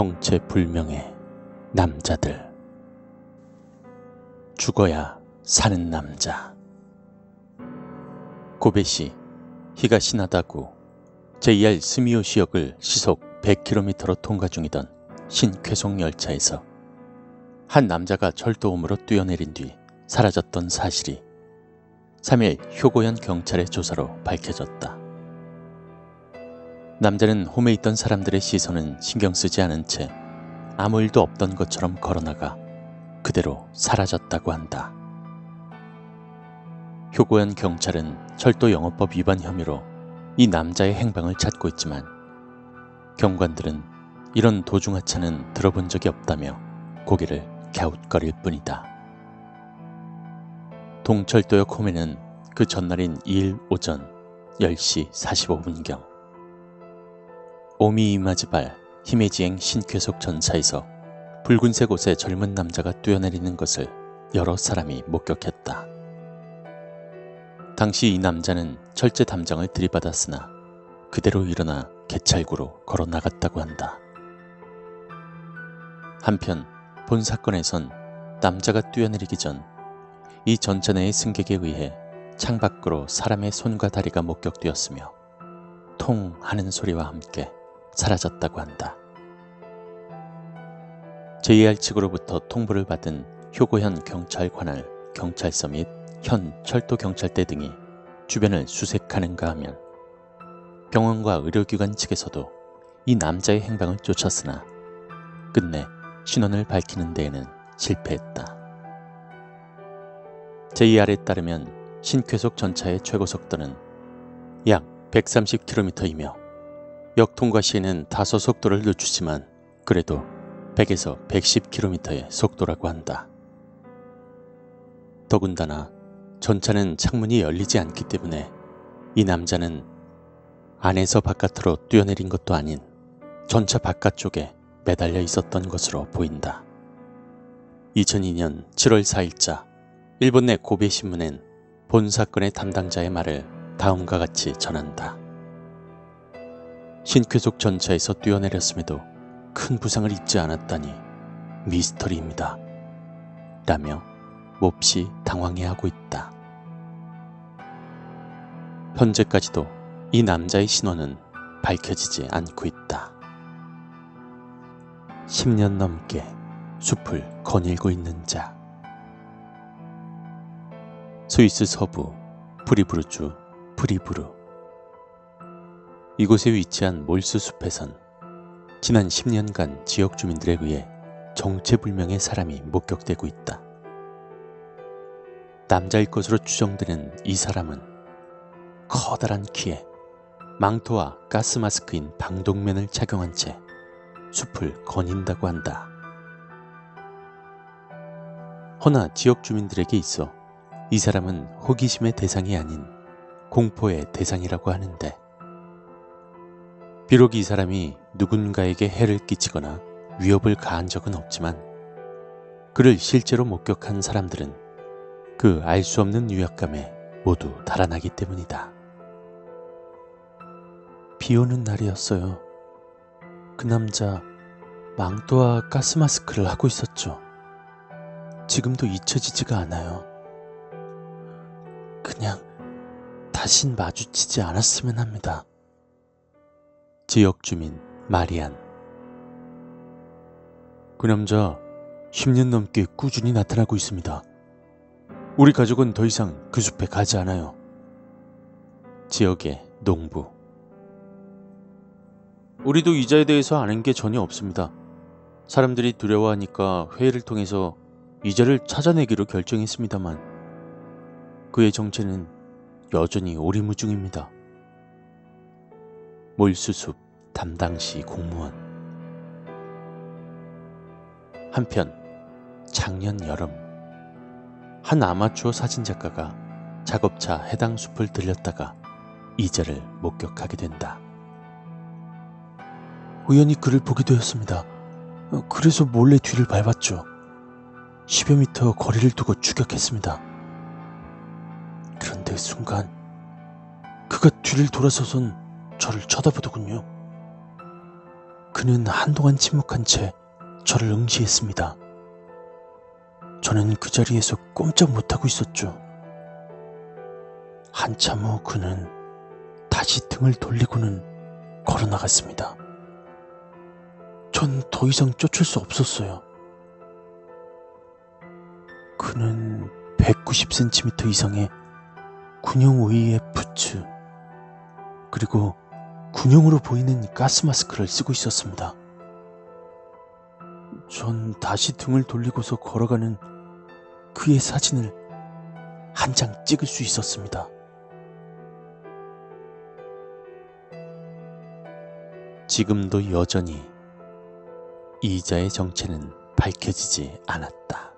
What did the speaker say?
정체불명의 남자들 죽어야 사는 남자 고베시 히가시나다구 JR 스미오시역을 시속 100km로 통과 중이던 신쾌속 열차에서 한 남자가 철도음으로 뛰어내린 뒤 사라졌던 사실이 3일 효고현 경찰의 조사로 밝혀졌다. 남자는 홈에 있던 사람들의 시선은 신경 쓰지 않은 채 아무 일도 없던 것처럼 걸어나가 그대로 사라졌다고 한다. 효고현 경찰은 철도 영업법 위반 혐의로 이 남자의 행방을 찾고 있지만 경관들은 이런 도중하차는 들어본 적이 없다며 고개를 갸웃거릴 뿐이다. 동철도역 홈에는 그 전날인 2일 오전 10시 45분경 오미이마즈발 히메지행 신쾌속 전차에서 붉은색 옷의 젊은 남자가 뛰어내리는 것을 여러 사람이 목격했다. 당시 이 남자는 철제 담장을 들이받았으나 그대로 일어나 개찰구로 걸어 나갔다고 한다. 한편 본 사건에선 남자가 뛰어내리기 전 이 전차 내의 승객에 의해 창밖으로 사람의 손과 다리가 목격되었으며 통 하는 소리와 함께 사라졌다고 한다. JR 측으로부터 통보를 받은 효고현 경찰관할 경찰서 및 현 철도경찰대 등이 주변을 수색하는가 하면 병원과 의료기관 측에서도 이 남자의 행방을 쫓았으나 끝내 신원을 밝히는 데에는 실패했다. JR에 따르면 신쾌속 전차의 최고 속도는 약 130km이며 역 통과 시에는 다소 속도를 늦추지만 그래도 100에서 110km의 속도라고 한다. 더군다나 전차는 창문이 열리지 않기 때문에 이 남자는 안에서 바깥으로 뛰어내린 것도 아닌 전차 바깥쪽에 매달려 있었던 것으로 보인다. 2002년 7월 4일자 일본 내 고베 신문엔 본 사건의 담당자의 말을 다음과 같이 전한다. 신쾌속 전차에서 뛰어내렸음에도 큰 부상을 입지 않았다니 미스터리입니다. 라며 몹시 당황해하고 있다. 현재까지도 이 남자의 신원은 밝혀지지 않고 있다. 10년 넘게 숲을 거닐고 있는 자. 스위스 서부 프리부르주 프리부르. 이곳에 위치한 몰스 숲에선 지난 10년간 지역 주민들에 의해 정체불명의 사람이 목격되고 있다. 남자일 것으로 추정되는 이 사람은 커다란 키에 망토와 가스 마스크인 방독면을 착용한 채 숲을 거닌다고 한다. 허나 지역 주민들에게 있어 이 사람은 호기심의 대상이 아닌 공포의 대상이라고 하는데 비록 이 사람이 누군가에게 해를 끼치거나 위협을 가한 적은 없지만 그를 실제로 목격한 사람들은 그 알 수 없는 위압감에 모두 달아나기 때문이다. 비 오는 날이었어요. 그 남자 망토와 가스 마스크를 하고 있었죠. 지금도 잊혀지지가 않아요. 그냥 다신 마주치지 않았으면 합니다. 지역 주민 마리안 그 남자 10년 넘게 꾸준히 나타나고 있습니다. 우리 가족은 더 이상 그 숲에 가지 않아요. 지역의 농부 우리도 이자에 대해서 아는 게 전혀 없습니다. 사람들이 두려워하니까 회의를 통해서 이자를 찾아내기로 결정했습니다만 그의 정체는 여전히 오리무중입니다. 몰수숲 담당시 공무원 한편 작년 여름 한 아마추어 사진작가가 작업차 해당 숲을 들렸다가 이자를 목격하게 된다. 우연히 그를 보게 되었습니다. 어, 그래서 몰래 뒤를 밟았죠. 10여 미터 거리를 두고 추격했습니다. 그런데 순간 그가 뒤를 돌아서선 저를 쳐다보더군요. 그는 한동안 침묵한 채 저를 응시했습니다. 저는 그 자리에서 꼼짝 못하고 있었죠. 한참 후 그는 다시 등을 돌리고는 걸어 나갔습니다. 전 더 이상 쫓을 수 없었어요. 그는 190cm 이상의 군용 의의 부츠, 그리고 군용으로 보이는 가스 마스크를 쓰고 있었습니다. 전 다시 등을 돌리고서 걸어가는 그의 사진을 한 장 찍을 수 있었습니다. 지금도 여전히 이자의 정체는 밝혀지지 않았다.